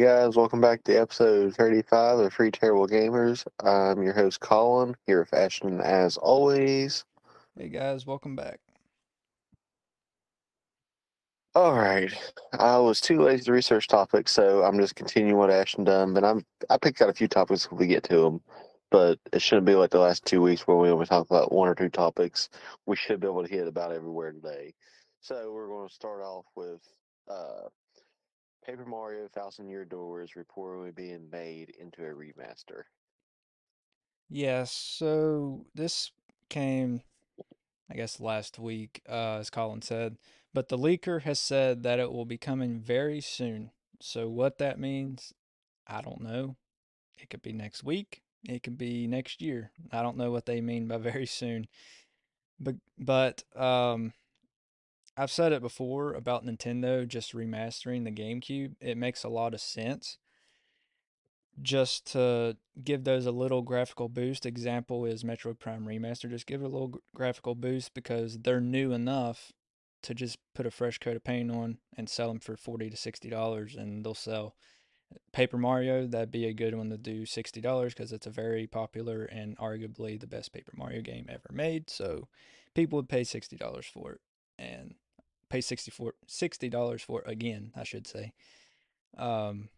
Hey guys, welcome back to episode 35 of Three Terrible Gamers. I'm your host Colin, here with Ashton as always. Hey guys, welcome back. Alright, I was too lazy to research topics, so I'm just continuing what Ashton done, but I'm I picked out a few topics if we get to them, but it shouldn't be like the last two weeks where we only talk about one or two topics. We should be able to hit about everywhere today. So we're going to start off with uh, Paper Mario Thousand Year Door is reportedly being made into a remaster. Yes, so this came, I guess, last week, uh, as Colin said, but the leaker has said that it will be coming very soon. So what that means, I don't know. It could be next week. It could be next year. I don't know what they mean by very soon. But but um I've said it before about Nintendo just remastering the GameCube. It makes a lot of sense just to give those a little graphical boost. Example is Metroid Prime Remaster. Just give it a little graphical boost because they're new enough to just put a fresh coat of paint on and sell them for 40 to 60 dollars and they'll sell Paper Mario, that'd be a good one to do $60 because it's a very popular and arguably the best Paper Mario game ever made. So people would pay $60 for it and pay 64 $60 for again, I should say. Um,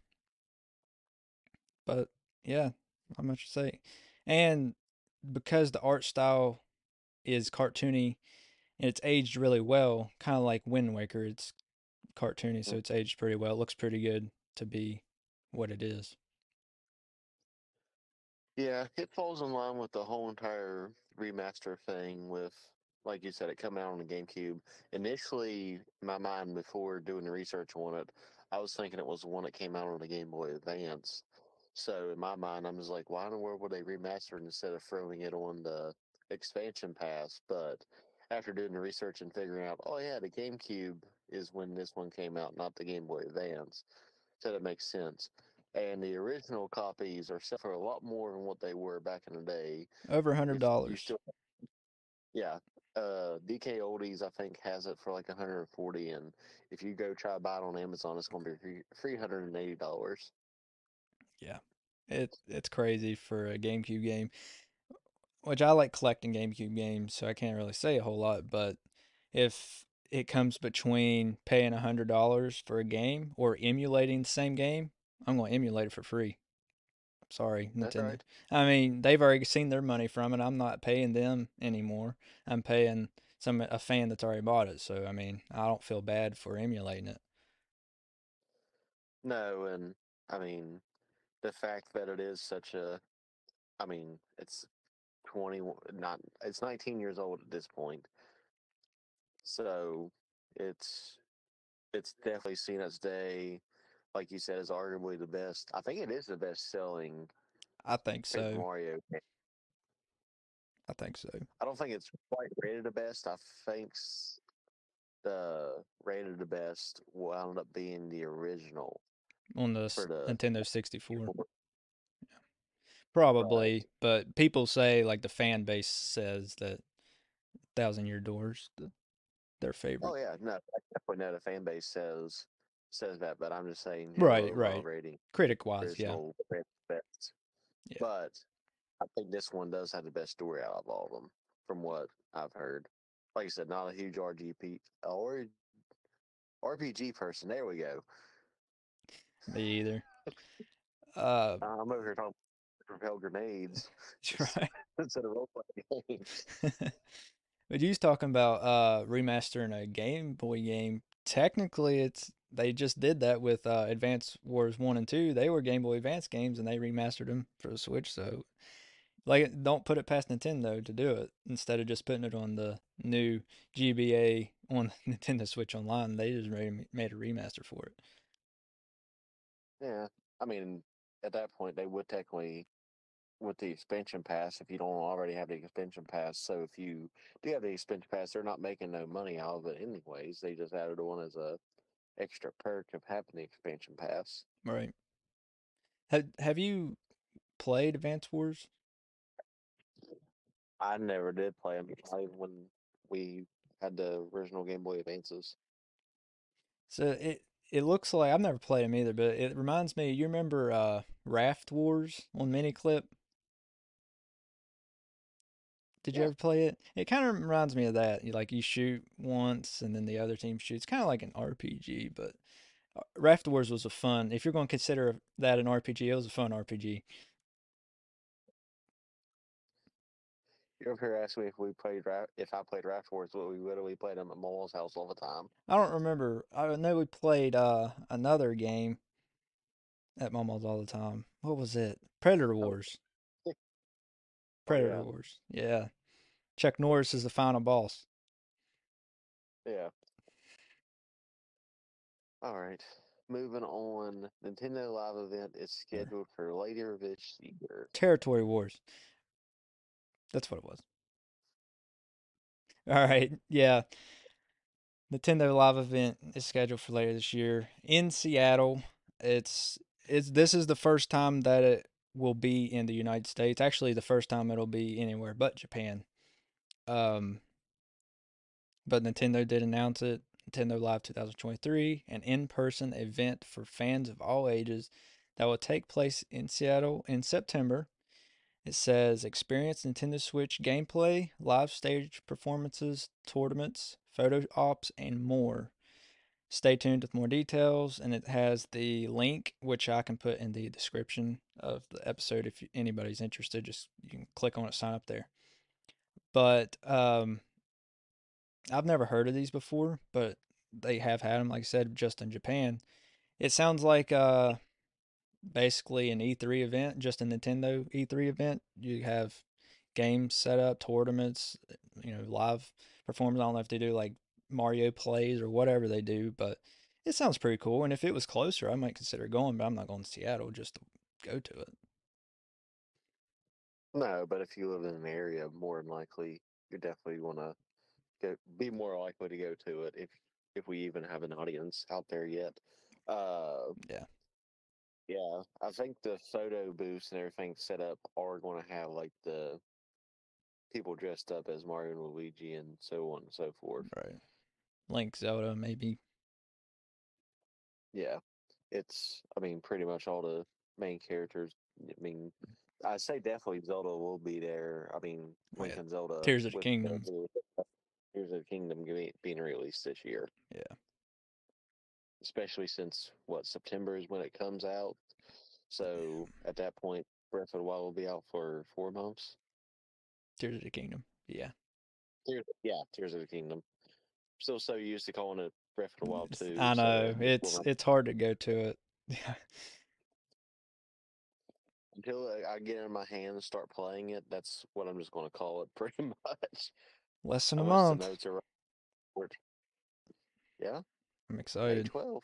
but yeah, not much to say. And because the art style is cartoony and it's aged really well, kind of like Wind Waker, it's cartoony, so it's aged pretty well. It looks pretty good to be what it is. Yeah, it falls in line with the whole entire remaster thing with, like you said, it coming out on the GameCube. Initially, my mind, before doing the research on it, I was thinking it was the one that came out on the Game Boy Advance. So in my mind, I'm just like, why in the world would they remaster it instead of throwing it on the expansion pass? But after doing the research and figuring out, oh yeah, the GameCube is when this one came out, not the Game Boy Advance. So that makes sense. And the original copies are set for a lot more than what they were back in the day. Over a hundred dollars. yeah, uh, DK Oldies I think has it for like 140, and if you go try to buy it on Amazon, it's going to be three three hundred and eighty dollars. Yeah. It it's crazy for a GameCube game. Which I like collecting GameCube games, so I can't really say a whole lot, but if it comes between paying a hundred dollars for a game or emulating the same game, I'm gonna emulate it for free. Sorry, That's Nintendo. right. I mean, they've already seen their money from it. I'm not paying them anymore. I'm paying some a fan that's already bought it. So I mean, I don't feel bad for emulating it. No, and I mean the fact that it is such a, I mean it's 20 not it's 19 years old at this point, so it's it's definitely seen its day. Like you said, is arguably the best. I think it is the best selling I think so. Mario game. I think so. I don't think it's quite rated the best. I think the uh, rated the best wound up being the original On the the Nintendo 64. Right. Probably, but people say like the fan base says that Thousand Year Doors the, their oh, favorite. Oh yeah, no, I definitely know the fan base says says that, but I'm just saying Right, overall right. rating Critic wise, yeah. original best. Yeah. But I think this one does have the best story out of all of them, from what I've heard. Like I said, not a huge RGP or RPG person. There we go. Me either. Uh, I'm over here talking propel grenades right. instead of role playing games. but you was talking about uh remastering a Game Boy game technically it's they just did that with uh, Advance Wars One and Two. They were Game Boy Advance games, and they remastered them for the Switch. So, like, don't put it past Nintendo to do it instead of just putting it on the new GBA on Nintendo Switch Online. They just made, a remaster for it. Yeah, I mean, at that point, they would technically, with the expansion pass, if you don't already have the expansion pass. So if you do have the expansion pass, they're not making no money out of it anyways. They just added on as a extra perk of having the expansion pass. Right. Have Have you played Advance Wars? I never did play them when we had the original Game Boy Advances. So it it looks like I've never played them either, but it reminds me. You remember uh, Raft Wars on Miniclip? Did you Yeah. ever play it? It kind of reminds me of that. You like you shoot once and then the other team shoots. Kind of like an RPG, but uh, Raft Wars was a fun. If you're going to consider that an RPG, it was a fun RPG. You ever hear ask me if we played if I played Raft Wars, what we would we played them at Mama's house all the time. I don't remember. I know we played uh, another game at Momo's all the time. What was it? Predator Wars. Predator yeah. Wars. Yeah. Chuck Norris is the final boss. Yeah. All right. Moving on, Nintendo Live event is scheduled for later this year. Territory Wars. That's what it was. All right. Yeah. Nintendo Live event is scheduled for later this year in Seattle. It's it's this is the first time that it will be in the United States. Actually, the first time it'll be anywhere but Japan. Um but Nintendo did announce it. Nintendo Live 2023, an in-person event for fans of all ages that will take place in Seattle in September. It says experience Nintendo Switch gameplay, live stage performances, tournaments, photo ops, and more. Stay tuned with more details, and it has the link which I can put in the description of the episode if anybody's interested. Just you can click on it, sign up there. But um, I've never heard of these before, but they have had them, like I said, just in Japan. It sounds like uh, basically an E3 event, just a Nintendo E3 event. You have games set up, tournaments, you know, live performance. I don't know if they do like Mario plays or whatever they do, but it sounds pretty cool. And if it was closer, I might consider going, but I'm not going to Seattle just to go to it. No, but if you live in an area, more than likely you definitely want to go. Be more likely to go to it if if we even have an audience out there yet. Uh, Yeah. yeah. I think the photo booths and everything set up are going to have like the people dressed up as Mario and Luigi and so on and so forth. Right. Link, Zelda, maybe. Yeah, it's. I mean, pretty much all the main characters. I mean, I say definitely Zelda will be there. I mean, Link yeah. and Zelda. Tears of the Kingdom. Tears of the Kingdom being released this year. Yeah. Especially since what September is when it comes out. So at that point, Breath of the Wild will be out for four months. Tears of the Kingdom. Yeah. Tears, yeah, Tears of the Kingdom. Still so used to calling it Breath of the Wild too. I know. we'll It's not- it's hard to go to it. Yeah. until I- get it in my hand and start playing it. That's what I'm just going to call it, pretty much. Less than a month. Notes are right. Yeah, I'm excited. 12th.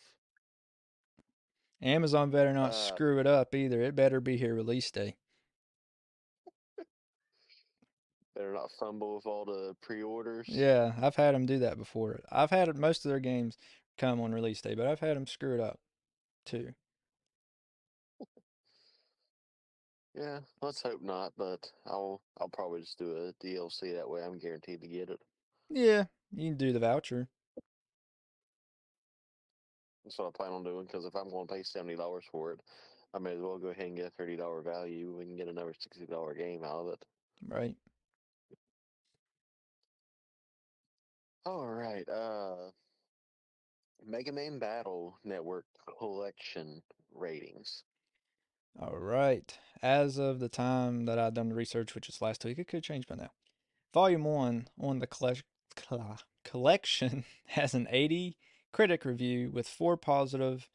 Amazon better not Uh, screw it up either. It better be here release day. Better not fumble with all the pre-orders. Yeah, I've had them do that before. I've had most of their games come on release day, but I've had them screw it up too. Yeah, let's hope not. But I'll I'll probably just do a DLC that way. I'm guaranteed to get it. Yeah, you can do the voucher. That's what I plan on doing. Because if I'm going to pay seventy dollars for it, I may as well go ahead and get a thirty dollar value. We can get another sixty dollar game out of it. Right. All right. Uh, Mega Man Battle Network collection ratings. All right. As of the time that I've done the research, which is last week, it could change by now. Volume one on the collect- collection has an 80 critic review with four positive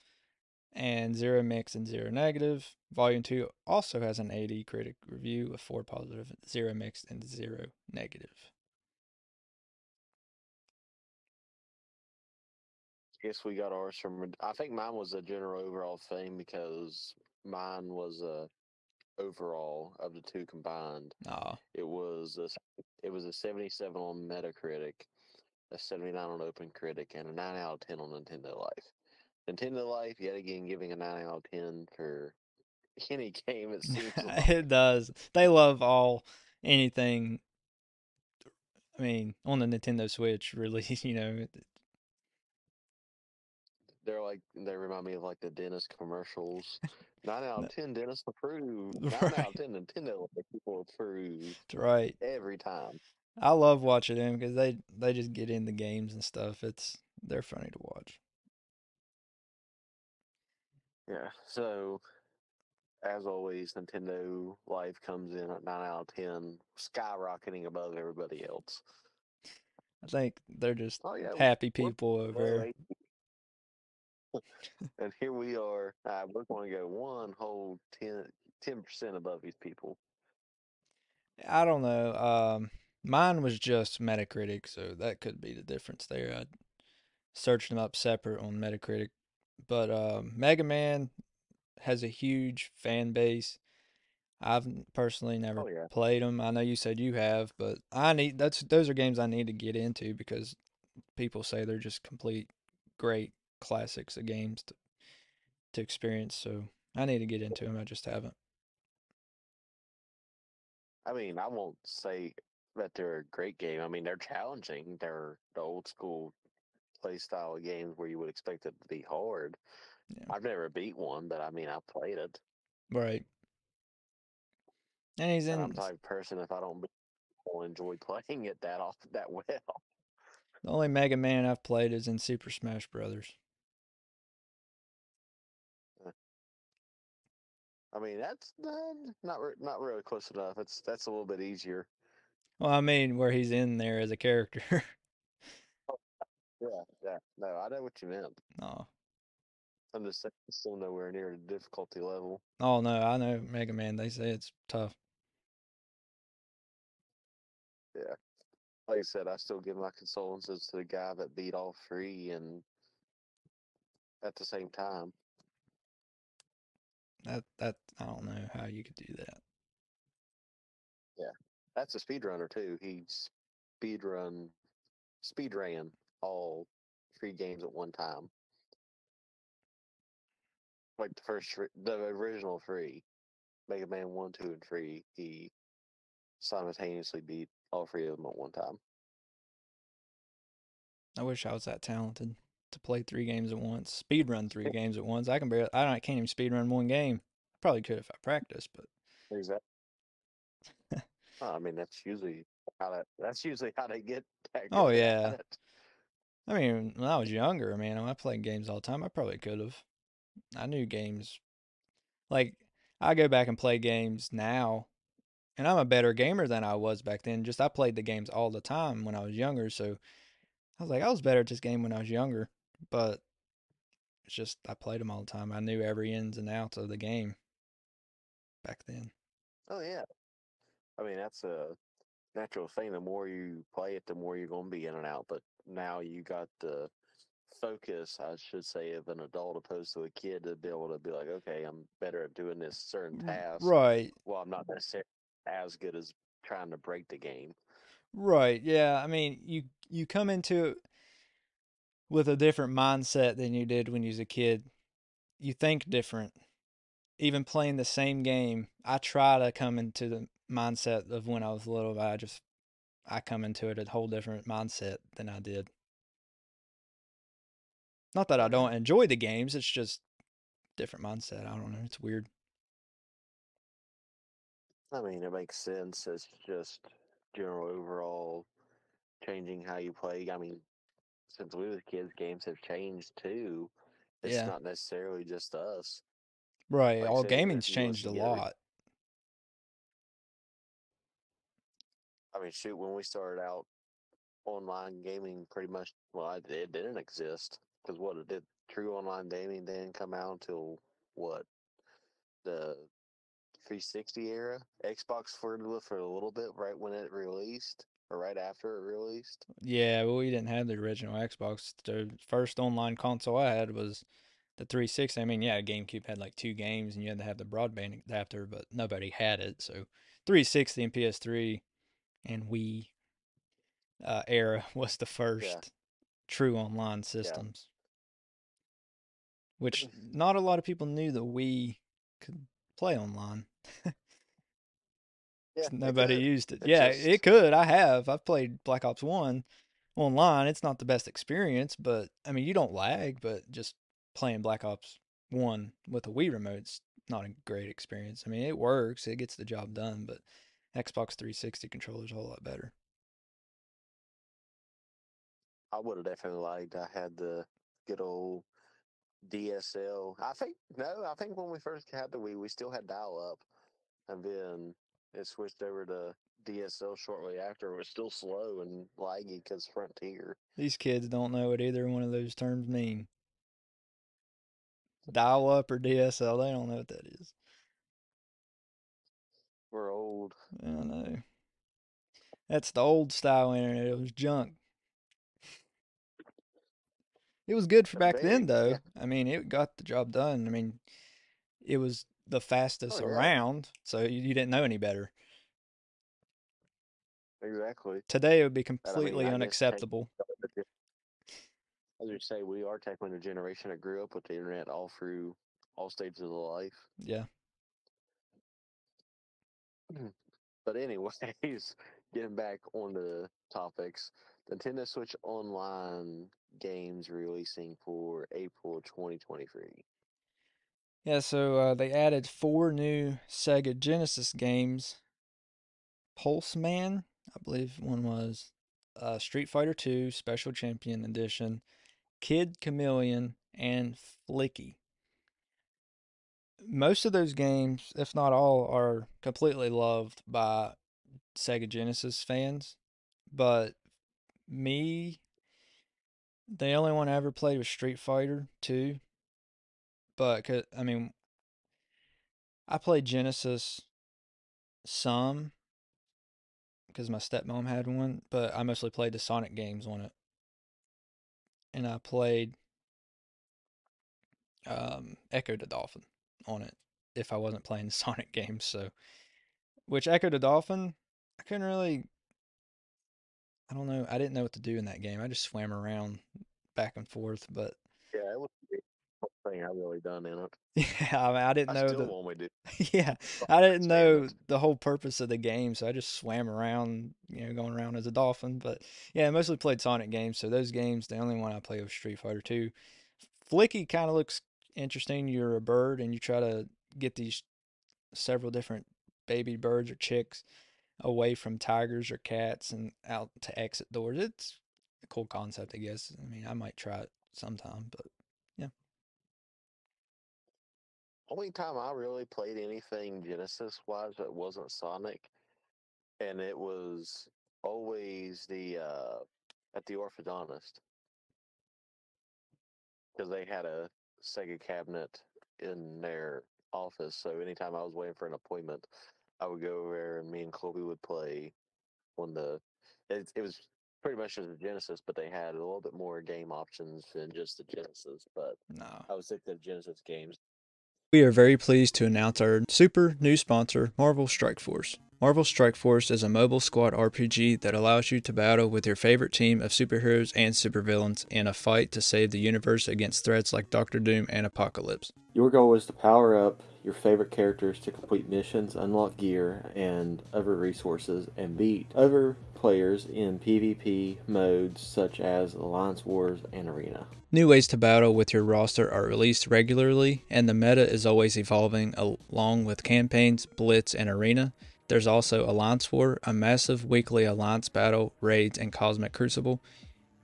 and zero mixed and zero negative. Volume 2 also has an 80 critic review with four positive, zero mixed, and zero negative. I guess we got ours from. I think mine was a general overall thing because mine was a overall of the two combined. Aw, It was a, it was a 77 on Metacritic, a 79 on Open Critic, and a 9 out of 10 on Nintendo Life. Nintendo Life, yet again, giving a 9 out of 10 for any game. It seems it does. They love all anything. I mean, on the Nintendo Switch, really, you know. They're like they remind me of like the dentist commercials. Nine out of ten dentists approved. Nine out of ten Nintendo people approved Right. every time. I love watching them because they they just get in the games and stuff. It's they're funny to watch. Yeah. So, as always, Nintendo Life comes in at nine out of ten, skyrocketing above everybody else. I think they're just Oh yeah, happy people over below there. 80. and here we are. Uh, we're going to go one whole 10 percent above these people. I don't know. Um, mine was just Metacritic, so that could be the difference there. I searched them up separate on Metacritic, but um, Mega Man has a huge fan base. I've personally never Oh yeah. played them. I know you said you have, but I need that's those are games I need to get into because people say they're just complete great classics of games to to experience. So I need to get into them. I just haven't. I mean, I won't say that they're a great game. I mean, they're challenging. They're the old school play style of games where you would expect it to be hard. Yeah. I've never beat one, but I mean, I've played it. Right. And he's And I'm the type of person if I don't enjoy playing it that off that well. the only Mega Man I've played is in Super Smash Brothers. I mean, that's uh, not re- not really close enough. It's that's a little bit easier. Well, I mean, where he's in there as a character. Yeah, yeah. No, I know what you meant. No. I'm just saying, it's still nowhere near the difficulty level. oh no, I know Mega Man. They say it's tough. Yeah. Like I said, I still give my condolences to the guy that beat all three and at the same time. That that I don't know how you could do that. Yeah, that's a speedrunner too. He speedrun speedran all three games at one time. Like the first three, the original three, Mega Man one, two, and three, he simultaneously beat all three of them at one time. I wish I was that talented to play three games at once, speed run three games at once. I can barely. I don't. I can't even speed run one game. I probably could if I practiced, but Exactly. I mean, that's usually how that. That's usually how they get. Oh, yeah. I mean, when I was younger, man, I played games all the time. I probably could have. I knew games. Like, I go back and play games now, and I'm a better gamer than I was back then. Just I played the games all the time when I was younger, so I was like, I was better at this game when I was younger, but it's just I played them all the time. I knew every ins and outs of the game back then. Oh yeah. I mean, that's a natural thing. The more you play it, the more you're going to be in and out. But now you got the focus, I should say, of an adult opposed to a kid to be able to be like, okay, I'm better at doing this certain mm, task. Right, Well, I'm not necessarily as good as trying to break the game. right. Yeah, I mean, you you come into it with a different mindset than you did when you was a kid. You think different. Even playing the same game, I try to come into the mindset of when I was little, but I just I come into it a whole different mindset than I did. Not that I don't enjoy the games, it's just different mindset. I don't know. It's weird. I mean, it makes sense. It's just general overall changing how you play. I mean, since we were kids, games have changed too. It's Yeah. not necessarily just us. Right. Like, All say, gaming's changed a lot. I mean, shoot, when we started out, online gaming pretty much, well, it, it didn't exist. Because what it did, True Online Gaming didn't come out until what the 360 era. Xbox flirted with for a little bit right when it released, or right after it released. Yeah, well, we didn't have the original Xbox. The first online console I had was the 360. I mean, yeah, GameCube had like two games, and you had to have the broadband adapter, but nobody had it. So 360 and PS3 and Wii uh, era was the first Yeah. true online systems. Which not a lot of people knew the Wii could play online. Yeah, Nobody could. used it. It yeah, just- it could. I have. I've played Black Ops 1 online. It's not the best experience, but I mean, you don't lag, but just playing Black Ops 1 with a Wii remote's not a great experience. I mean, it works, it gets the job done, but Xbox 360 controller's a whole lot better. I would have definitely liked. I had the good old DSL. I think no, I think when we first had the Wii, we still had dial up, and then it switched over to DSL shortly after. It was still slow and laggy because Frontier. These kids don't know what either one of those terms mean. Dial up or DSL, they don't know what that is. We're old. I know. That's the old style internet. It was junk. It was good for back then, though. I mean, it got the job done. I mean, it was the fastest Oh, yeah. around, so you, you didn't know any better. Exactly. Today, it would be I mean, completely I unacceptable. As you say, we are technically the generation that grew up with the internet all through all stages of life. Yeah. But anyways, getting back on the topics, Nintendo Switch Online games releasing for April 2023. Yeah, so uh, they added four new Sega Genesis games. Pulseman, I believe one was uh, Street Fighter II Special Champion Edition, Kid Chameleon, and Flicky. Most of those games, if not all, are completely loved by Sega Genesis fans. But me, the only one I ever played was Street Fighter 2 but I mean, I played Genesis some because my stepmom had one, but I mostly played the Sonic games on it, and I played um, Ecco the Dolphin on it if I wasn't playing the Sonic games. So, which Ecco the Dolphin, I couldn't really. I don't know. I didn't know what to do in that game. I just swam around back and forth, but Yeah, it was thing I really done in it. yeah, I, mean, I didn't I know the. want to do. yeah, Oh, I didn't know the whole purpose of the game, so I just swam around, you know, going around as a dolphin. But yeah, I mostly played Sonic games, so those games, the only one I played was Street Fighter 2. Flicky kind of looks interesting. You're a bird and you try to get these several different baby birds or chicks away from tigers or cats and out to exit doors. It's a cool concept, I guess. I mean, I might try it sometime, but Only time I really played anything Genesis wise that wasn't Sonic, and it was always the uh, at the orthodontist because they had a Sega cabinet in their office. So anytime I was waiting for an appointment, I would go over there and me and Chloe would play on the. It, it was pretty much just the Genesis, but they had a little bit more game options than just the Genesis. But no. I was sick of Genesis games. We are very pleased to announce our super new sponsor, Marvel Strike Force. Marvel Strike Force is a mobile squad RPG that allows you to battle with your favorite team of superheroes and supervillains in a fight to save the universe against threats like Doctor Doom and Apocalypse. Your goal is to power up your favorite characters to complete missions, unlock gear and other resources, and beat other players in PvP modes such as Alliance Wars and Arena. New ways to battle with your roster are released regularly, and the meta is always evolving along with campaigns, blitz, and arena. There's also Alliance War, a massive weekly alliance battle, raids, and cosmic crucible,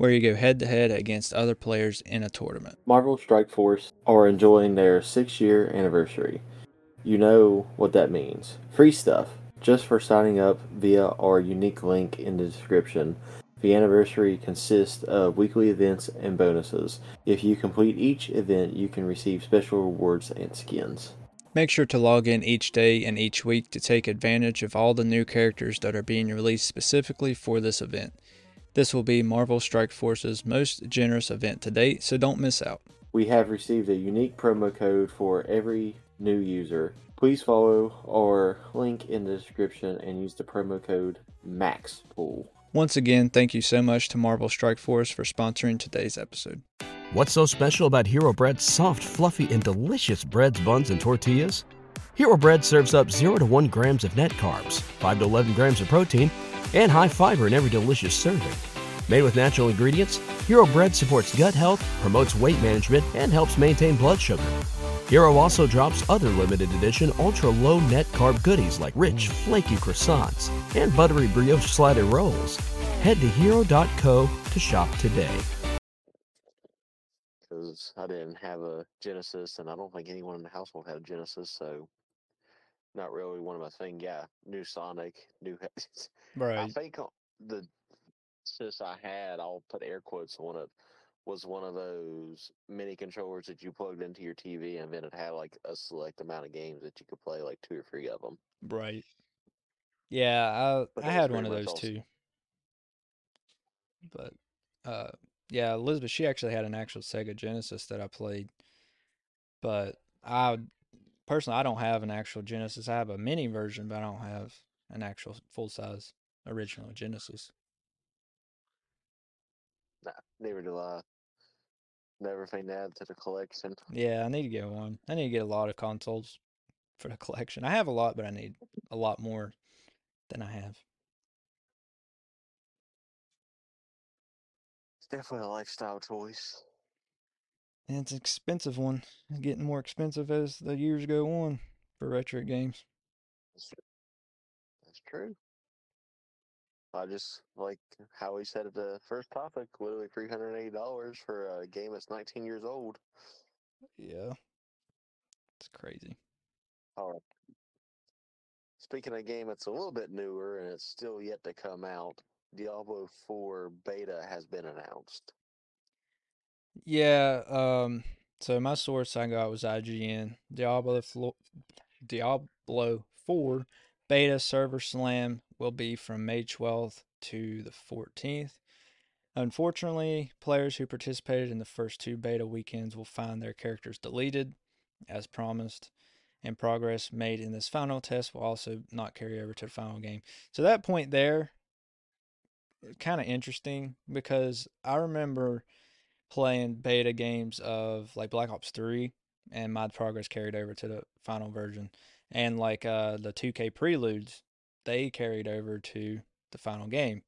where you go head to head against other players in a tournament. Marvel Strike Force are enjoying their six year anniversary. You know what that means. Free stuff, just for signing up via our unique link in the description. The anniversary consists of weekly events and bonuses. If you complete each event, you can receive special rewards and skins. Make sure to log in each day and each week to take advantage of all the new characters that are being released specifically for this event. This will be Marvel Strike Force's most generous event to date, so don't miss out. We have received a unique promo code for every new user. Please follow our link in the description and use the promo code MAXPOOL. Once again, thank you so much to Marvel Strike Force for sponsoring today's episode. What's so special about Hero Bread's soft, fluffy, and delicious breads, buns, and tortillas? Hero Bread serves up 0 to 1 grams of net carbs, 5 to 11 grams of protein, and high fiber in every delicious serving. Made with natural ingredients, Hero Bread supports gut health, promotes weight management, and helps maintain blood sugar. Hero also drops other limited edition ultra low net carb goodies like rich, flaky croissants and buttery brioche slider rolls. Head to hero.co to shop today. Because I didn't have a Genesis, and I don't think anyone in the household had a Genesis, so not really one of my thing. Yeah, new Sonic, new. I Right. think uh, the Genesis I had, I'll put air quotes on it, was one of those mini controllers that you plugged into your TV, and then it had like a select amount of games that you could play, like two or three of them. Right. Yeah, I I had one of those too. But uh yeah, Elizabeth, she actually had an actual Sega Genesis that I played. But I personally I don't have an actual Genesis. I have a mini version, but I don't have an actual full size original Genesis. Nah, neither do I. Never thing to add to the collection. Yeah, I need to get one. I need to get a lot of consoles for the collection. I have a lot, but I need a lot more than I have. It's definitely a lifestyle choice. And it's an expensive one. It's getting more expensive as the years go on for retro games. That's true. I just like how he said at the first topic, literally three hundred and eighty dollars for a game that's nineteen years old. Yeah. It's crazy. All right. Speaking of a game that's a little bit newer and it's still yet to come out, Diablo 4 beta has been announced. Yeah, um so my source I got was IGN. Diablo Flo- Diablo 4 beta server slam will be from May 12th to the 14th. Unfortunately, players who participated in the first two beta weekends will find their characters deleted as promised, and progress made in this final test will also not carry over to the final game. So that point there kind of interesting because I remember playing beta games of like Black Ops 3 and my progress carried over to the final version and like uh the 2K preludes they carried over to the final game.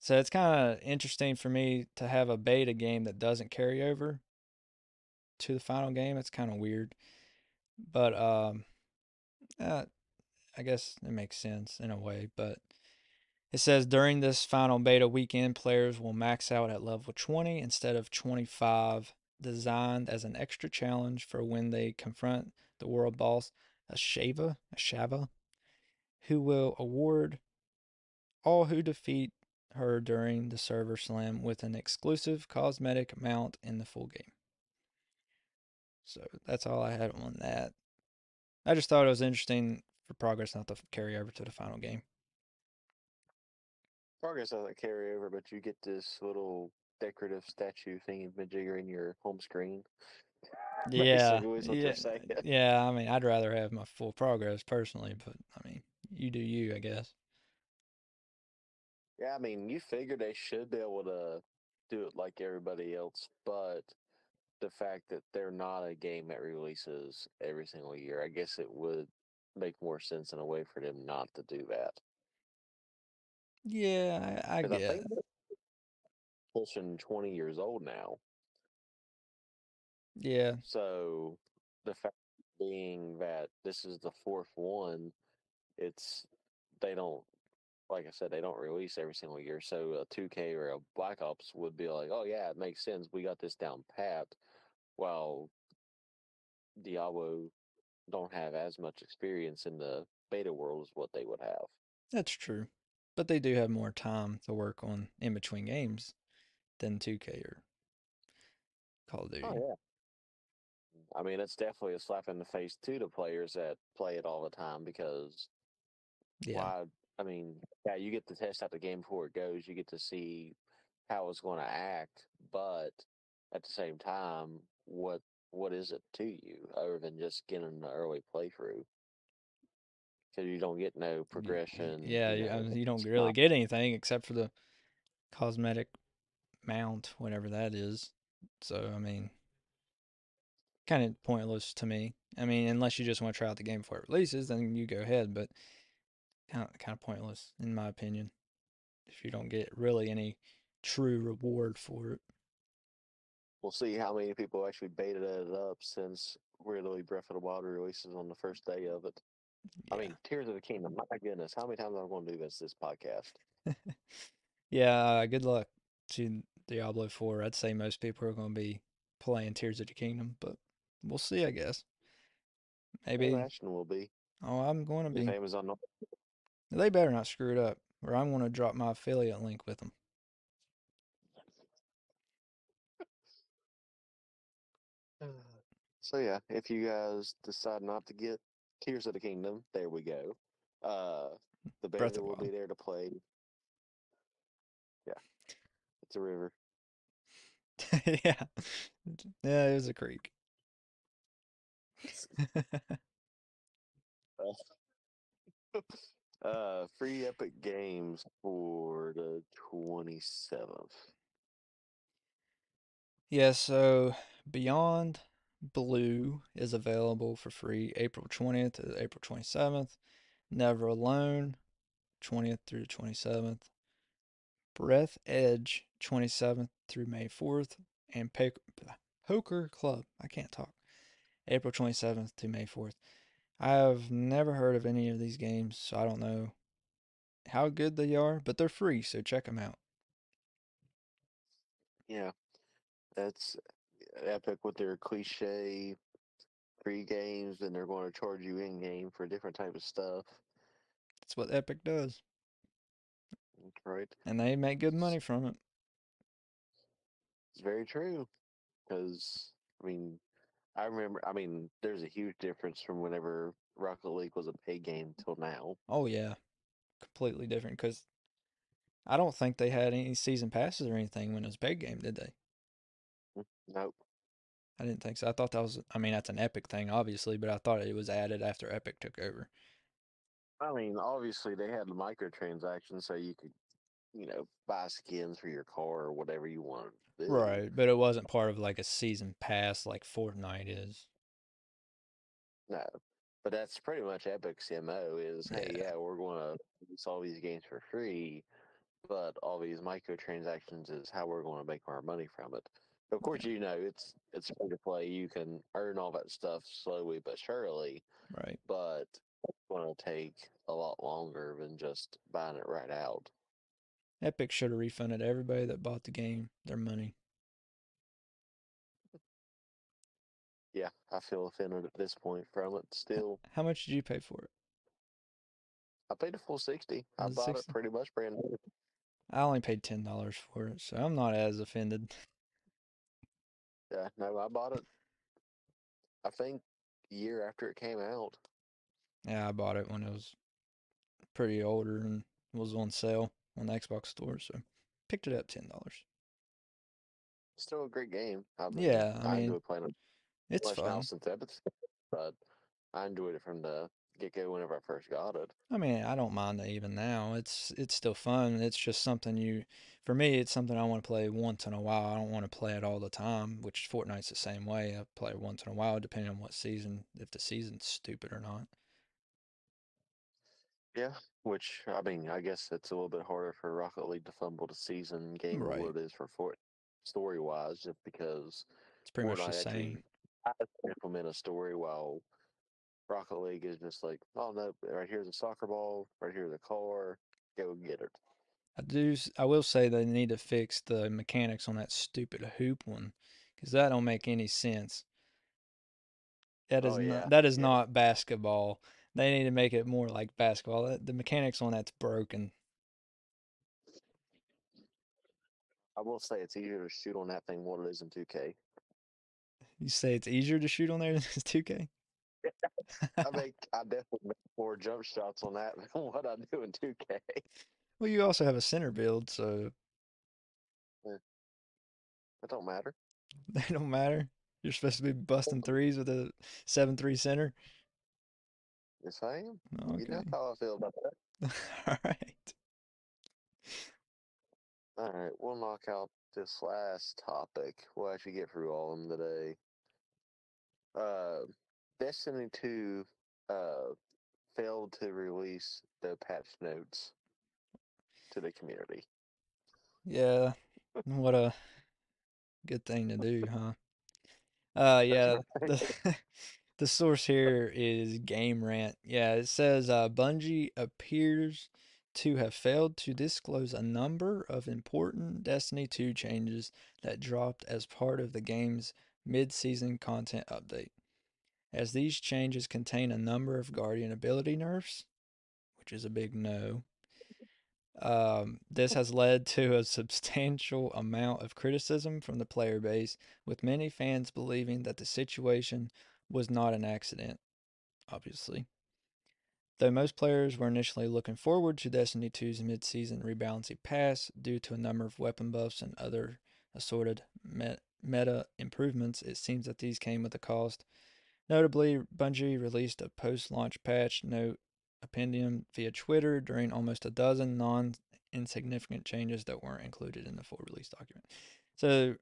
So it's kind of interesting for me to have a beta game that doesn't carry over to the final game. It's kind of weird. But um uh, I guess it makes sense in a way, but it says during this final beta weekend, players will max out at level 20 instead of 25, designed as an extra challenge for when they confront the world boss, Ashava, Ashava, who will award all who defeat her during the server slam with an exclusive cosmetic mount in the full game. So that's all I had on that. I just thought it was interesting for progress not to carry over to the final game. Progress doesn't carry over, but you get this little decorative statue thingy majigger in your home screen. Yeah, Basically is what yeah, yeah. I mean, I'd rather have my full progress personally, but I mean, you do you, I guess. Yeah, I mean, you figure they should be able to do it like everybody else, but the fact that they're not a game that releases every single year, I guess it would make more sense in a way for them not to do that. Yeah, I, I 'Cause I get. think they're pushing 20 years old now. Yeah, So the fact being that this is the fourth one, it's they don't like I said, they don't release every single year. So a 2K or a Black Ops would be like, oh yeah, it makes sense. We got this down pat. While Diablo don't have as much experience in the beta world as what they would have. that's true. But they do have more time to work on in between games than 2K or Call of oh, Duty. Oh yeah. I mean, it's definitely a slap in the face to the players that play it all the time because yeah. why? I mean, yeah, you get to test out the game before it goes. You get to see how it's going to act, but at the same time, what what is it to you other than just getting the early playthrough? Because you don't get no progression. Yeah, you you, know, uh, you don't really get anything except for the cosmetic mount, whatever that is. So, I mean, kind of pointless to me. I mean, unless you just want to try out the game before it releases, then you go ahead, but kind of, kind of pointless, in my opinion, if you don't get really any true reward for it. We'll see how many people actually baited it up since really Breath of the Wild releases on the first day of it. I Yeah. mean, Tears of the Kingdom. My goodness, how many times am I going to do this this podcast? yeah, uh, good luck to Diablo 4. I'd say most people are going to be playing Tears of the Kingdom, but we'll see, I guess. Maybe. Ashton will be Oh, I'm going to if be. Amazon. don't- They better not screw it up, or I'm going to drop my affiliate link with them. So yeah, if you guys decide not to get Tears of the Kingdom, there we go. Uh, the bandit will be there to play. Yeah, it's a river. yeah. Yeah, it was a creek. Uh, free Epic Games for the twenty seventh. yeah, so Beyond Blue is available for free April 20th to April 27th. Never Alone, 20th through 27th. Breathedge, 27th through May 4th. And Poker Club, I can't talk, April 27th to May 4th. I have never heard of any of these games, so I don't know how good they are, but they're free, so check them out. Yeah, that's Epic with their cliche free games, and they're going to charge you in game for different type of stuff. That's what Epic does, That's right. and they make good money from it. It's very true. Because I mean, I remember. I mean, there's a huge difference from whenever Rocket League was a paid game till now. Oh yeah, completely different because I don't think they had any season passes or anything when it was a paid game, did they? Mm, nope. I didn't think so. I thought that was. I mean, that's an Epic thing, obviously, but I thought it was added after Epic took over. I mean, obviously they had the microtransactions, so you could, you know, buy skins for your car or whatever you wanted do. Right, but it wasn't part of like a season pass like Fortnite is. No, but that's pretty much Epic's mo. Is hey, Yeah. yeah, we're going to release all these games for free, but all these microtransactions is how we're going to make our money from it. Of course, you know it's it's free to play. You can earn all that stuff slowly but surely, Right. but it's going to take a lot longer than just buying it right out. Epic should have refunded everybody that bought the game their money. Yeah, I feel offended at this point from it. Still, How much did you pay for it? I paid a full sixty. I Was bought 60? it pretty much brand new. I only paid ten dollars for it, so I'm not as offended. Yeah, no, I bought it. I think year after it came out. Yeah, I bought it when it was pretty older and was on sale on the Xbox store, so picked it up ten dollars. Still a great game. I mean, Yeah, I I mean, enjoy playing it It's fun. since but I enjoyed it from the get go whenever I first got it. I mean, I don't mind it even now. It's it's still fun. It's just something you, for me, it's something I want to play once in a while. I don't want to play it all the time, which Fortnite's the same way. I play it once in a while, depending on what season, if the season's stupid or not. Yeah, which I mean, I guess it's a little bit harder for Rocket League to fumble the season game Right. than what it is for Fort story wise, just because It's pretty much the Fortnite actually same. implement a story while Rocket League is just like, oh no, right here's a soccer ball, right here's a car, go get it. I do. I will say they need to fix the mechanics on that stupid hoop one, because that don't make any sense. That is Oh, yeah, not. That is yeah. not basketball. They need to make it more like basketball. The mechanics on that's broken. I will say it's easier to shoot on that thing than what it is in 2K. You say it's easier to shoot on there than 2K? I make I definitely make more jump shots on that than what I do in 2K. well, you also have a center build, so That don't matter. they don't matter. You're supposed to be busting threes with a seven-three center. Yes, I am. Okay. You know how I feel about that. All right. All right, we'll knock out this last topic. We'll actually get through all of them today. Uh, Destiny 2 uh, failed to release the patch notes to the community. Yeah. What a good thing to do, huh? Uh, yeah. The, the source here is Game Rant. Yeah, it says uh, Bungie appears to have failed to disclose a number of important Destiny 2 changes that dropped as part of the game's mid season content update. As these changes contain a number of Guardian ability nerfs, which is a big no, um, this has led to a substantial amount of criticism from the player base, with many fans believing that the situation was not an accident, obviously. Though most players were initially looking forward to Destiny 2's mid season rebalancing pass due to a number of weapon buffs and other assorted meta improvements, it seems that these came with a cost. Notably, Bungie released a post launch patch note appendium via Twitter during almost a dozen non insignificant changes that weren't included in the full release document. So,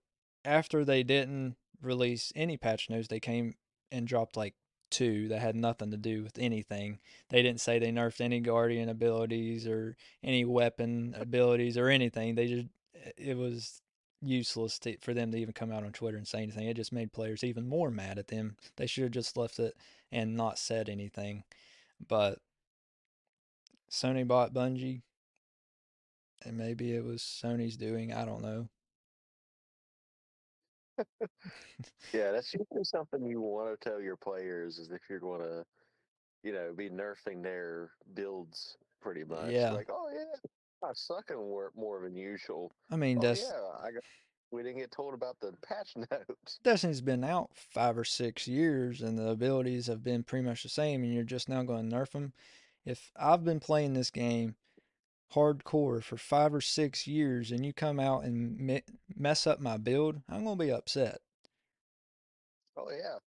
after they didn't release any patch notes, they came and dropped like two that had nothing to do with anything. They didn't say they nerfed any guardian abilities or any weapon abilities or anything. They just it was useless to, for them to even come out on Twitter and say anything. It just made players even more mad at them. They should have just left it and not said anything. But Sony bought Bungie, and maybe it was Sony's doing. I don't know. Yeah, that's usually something you want to tell your players is if you're going to, you know, be nerfing their builds pretty much. Yeah. Like, oh yeah, I suck and work more than usual. I mean, Oh yeah, I got. We didn't get told about the patch notes. Destiny's been out five or six years, and the abilities have been pretty much the same, and you're just now going to nerf them. If I've been playing this game hardcore for five or six years, and you come out and me- mess up my build, I'm gonna be upset. Oh yeah,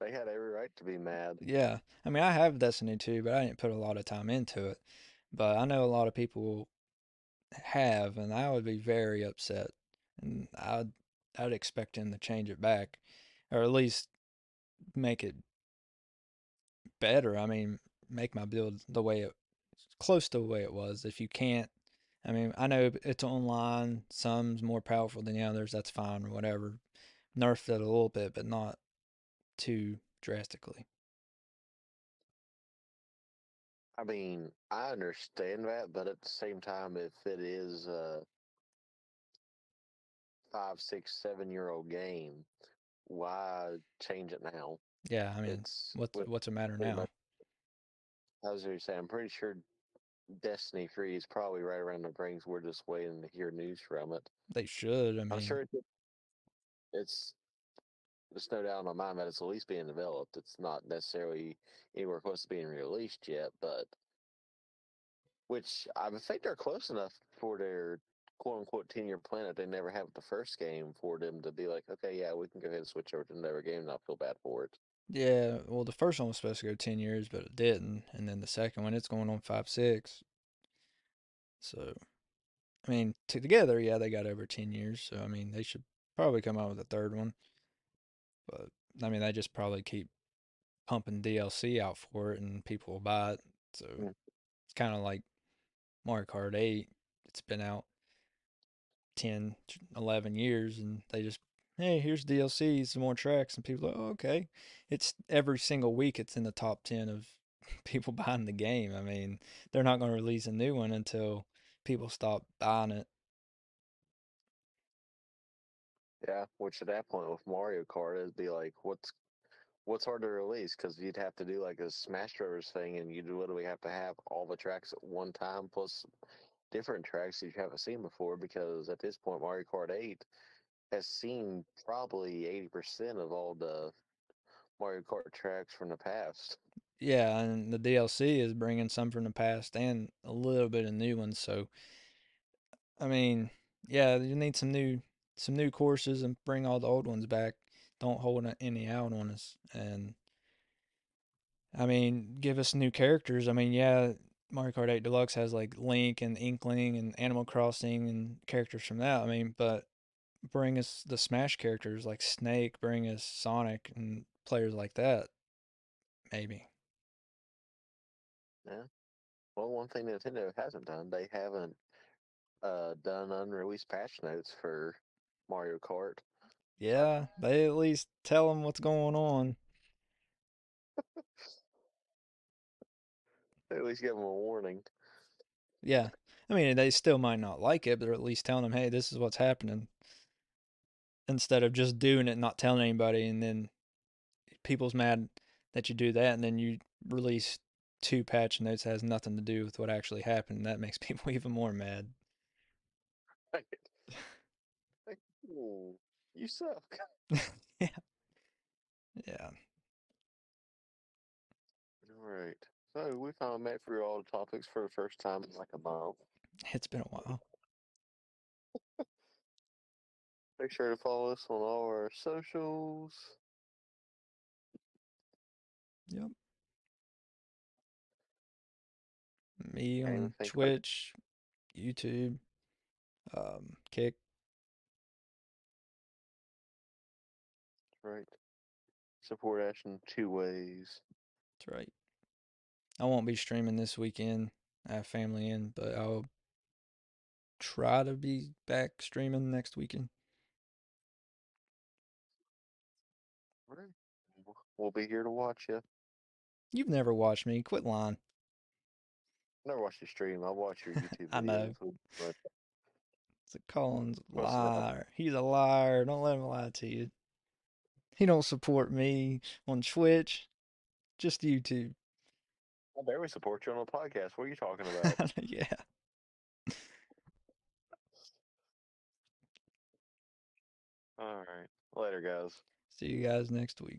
they had every right to be mad. Yeah, I mean, I have Destiny 2, but I didn't put a lot of time into it. But I know a lot of people have, and I would be very upset. And I'd I'd expect them to change it back, or at least make it better. I mean, make my build the way it close to the way it was. If you can't, I mean, I know it's online. Some's more powerful than the others. That's fine or whatever. Nerfed it a little bit, but not too drastically. I mean, I understand that, but at the same time, if it is a five, six, seven year old game, why change it now? Yeah, I mean, It's what's with- what's the matter now? much- I was going to say, I'm pretty sure Destiny 3 is probably right around the brings. We're just waiting to hear news from it. They should. I mean, I'm sure it's, it's there's no doubt in my mind that it's at least being developed. It's not necessarily anywhere close to being released yet, but which I think they're close enough for their quote unquote 10 year plan that they never have the first game for them to be like, okay, yeah, we can go ahead and switch over to another game and not feel bad for it. yeah. Well, the first one was supposed to go ten years, but it didn't, and then the second one, it's going on five, six. So, I mean, together, yeah, they got over ten years. So, I mean, they should probably come out with a third one. But I mean, they just probably keep pumping DLC out for it, and people will buy it. So Mm. it's kind of like Mario Kart 8. It's been out 10, 11 years, and they just, hey, here's DLC, some more tracks, and people are, oh, okay. It's every single week, it's in the top 10 of people buying the game. I mean, they're not going to release a new one until people stop buying it. Yeah, which at that point with Mario Kart, it'd be like, what's what's hard to release? Because you'd have to do like a Smash Brothers thing, and you'd literally have to have all the tracks at one time plus different tracks that you haven't seen before because at this point Mario Kart 8 has seen probably 80% of all the Mario Kart tracks from the past. Yeah, and the DLC is bringing some from the past and a little bit of new ones. So, I mean, yeah, you need some new some new courses and bring all the old ones back. Don't hold any out on us. And I mean, give us new characters. I mean, yeah, Mario Kart 8 Deluxe has like Link and Inkling and Animal Crossing and characters from that. I mean, but bring us the Smash characters like Snake, bring us Sonic and players like that. Maybe. Yeah. Well, one thing Nintendo hasn't done, they haven't uh, done unreleased patch notes for Mario Kart. Yeah, they at least tell them what's going on. They at least give them a warning. Yeah. I mean, they still might not like it, but they're at least telling them, hey, this is what's happening. Instead of just doing it, and not telling anybody, and then people's mad that you do that, and then you release two patch notes that has nothing to do with what actually happened. And that makes people even more mad. Right. Like, "Ooh, you suck. yeah. Yeah. All right. So we finally met through all the topics for the first time in like a month. It's been a while. Make sure to follow us on all our socials. Yep. Me on Twitch, YouTube, um, Kick. Right. Support Ash in two ways. That's right. I won't be streaming this weekend. I have family in, but I'll try to be back streaming next weekend. Right. We'll- be here to watch you. You've never watched me. Quit lying. Never watched your stream. I'll watch your YouTube. I know. videos, but It's a that? liar. He's a liar. Don't let him lie to you. He don't support me on Twitch. Just YouTube. I barely support you on the podcast. What are you talking about? yeah. All right. Later, guys. See you guys next week.